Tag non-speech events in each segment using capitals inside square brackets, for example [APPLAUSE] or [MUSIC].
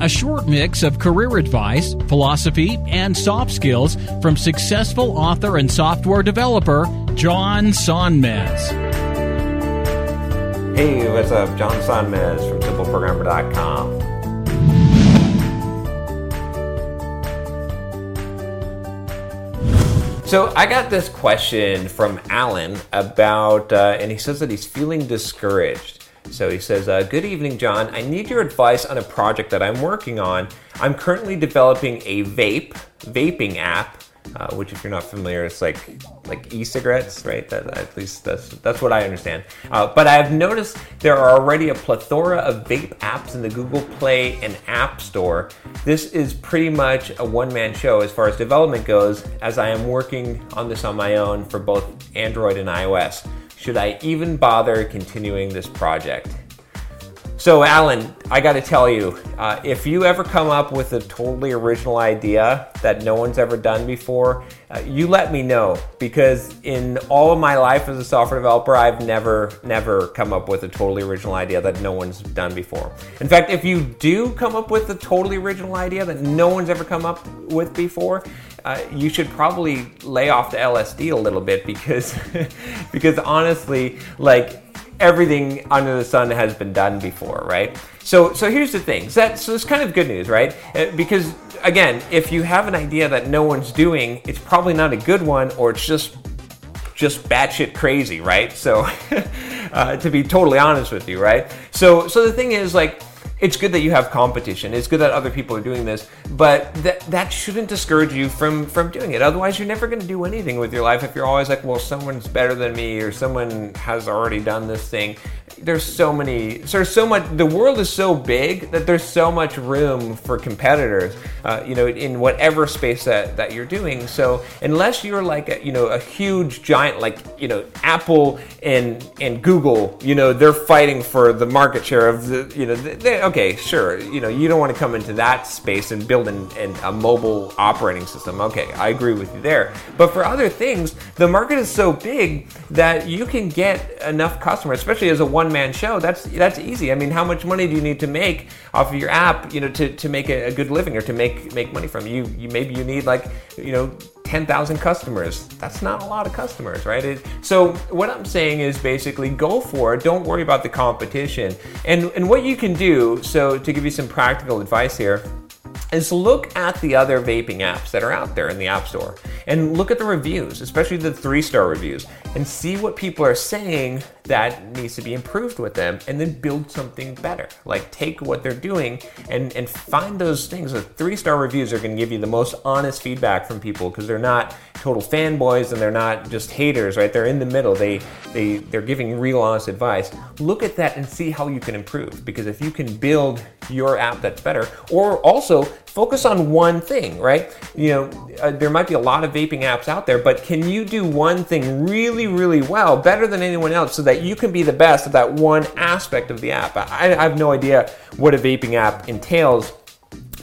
a short mix of career advice, philosophy, and soft skills from successful author and software developer John Sonmez. Hey, what's up? John Sonmez from SimpleProgrammer.com. So I got this question from Alan about, uh, and he says that he's feeling discouraged. So he says, uh, Good evening, John. I need your advice on a project that I'm working on. I'm currently developing a vape, vaping app uh, which if you're not familiar, it's like like e-cigarettes, right? That, at least that's that's what I understand. Uh, but I've noticed there are already a plethora of vape apps in the Google Play and App Store. This is pretty much a one-man show as far as development goes, as I am working on this on my own for both Android and iOS. Should I even bother continuing this project? So, Alan, I got to tell you, uh, if you ever come up with a totally original idea that no one's ever done before, uh, you let me know because in all of my life as a software developer, I've never, never come up with a totally original idea that no one's done before. In fact, if you do come up with a totally original idea that no one's ever come up with before, uh, you should probably lay off the LSD a little bit because, [LAUGHS] because honestly, like everything under the sun has been done before, right? So, so here's the thing. So, that, so it's kind of good news, right? Uh, because again, if you have an idea that no one's doing, it's probably not a good one, or it's just just batshit crazy, right? So, [LAUGHS] uh, to be totally honest with you, right? So, so the thing is, like it's good that you have competition. It's good that other people are doing this, but that that shouldn't discourage you from from doing it. Otherwise, you're never going to do anything with your life if you're always like, well, someone's better than me or someone has already done this thing. There's so many. There's so much. The world is so big that there's so much room for competitors. Uh, you know, in whatever space that that you're doing. So unless you're like a, you know a huge giant like you know Apple and and Google, you know they're fighting for the market share of the you know they, okay, sure, you know, you don't want to come into that space and build an, an, a mobile operating system. Okay, I agree with you there. But for other things, the market is so big that you can get enough customers, especially as a one-man show. That's that's easy. I mean, how much money do you need to make off of your app, you know, to, to make a, a good living or to make make money from you? You maybe you need like, you know, 10,000 customers. That's not a lot of customers, right? It, so what I'm saying is basically go for it. Don't worry about the competition. And and what you can do, so to give you some practical advice here, is look at the other vaping apps that are out there in the App Store and look at the reviews, especially the three star reviews, and see what people are saying that needs to be improved with them, and then build something better. Like take what they're doing and, and find those things. The three star reviews are going to give you the most honest feedback from people because they're not total fanboys and they're not just haters, right? They're in the middle. They they they're giving real honest advice. Look at that and see how you can improve because if you can build your app that's better, or also focus on one thing, right? You know, uh, there might be a lot of vaping apps out there, but can you do one thing really, really well, better than anyone else, so that you can be the best at that one aspect of the app? I, I have no idea what a vaping app entails,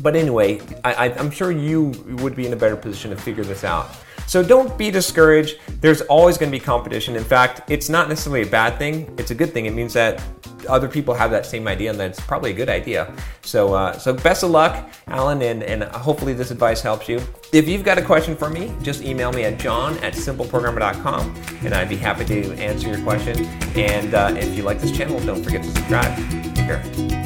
but anyway, I, I'm sure you would be in a better position to figure this out. So don't be discouraged. There's always going to be competition. In fact, it's not necessarily a bad thing. It's a good thing. It means that other people have that same idea, and that's probably a good idea. So, uh, so best of luck, Alan, and, and hopefully this advice helps you. If you've got a question for me, just email me at john at simpleprogrammer.com, and I'd be happy to answer your question. And uh, if you like this channel, don't forget to subscribe. Take care.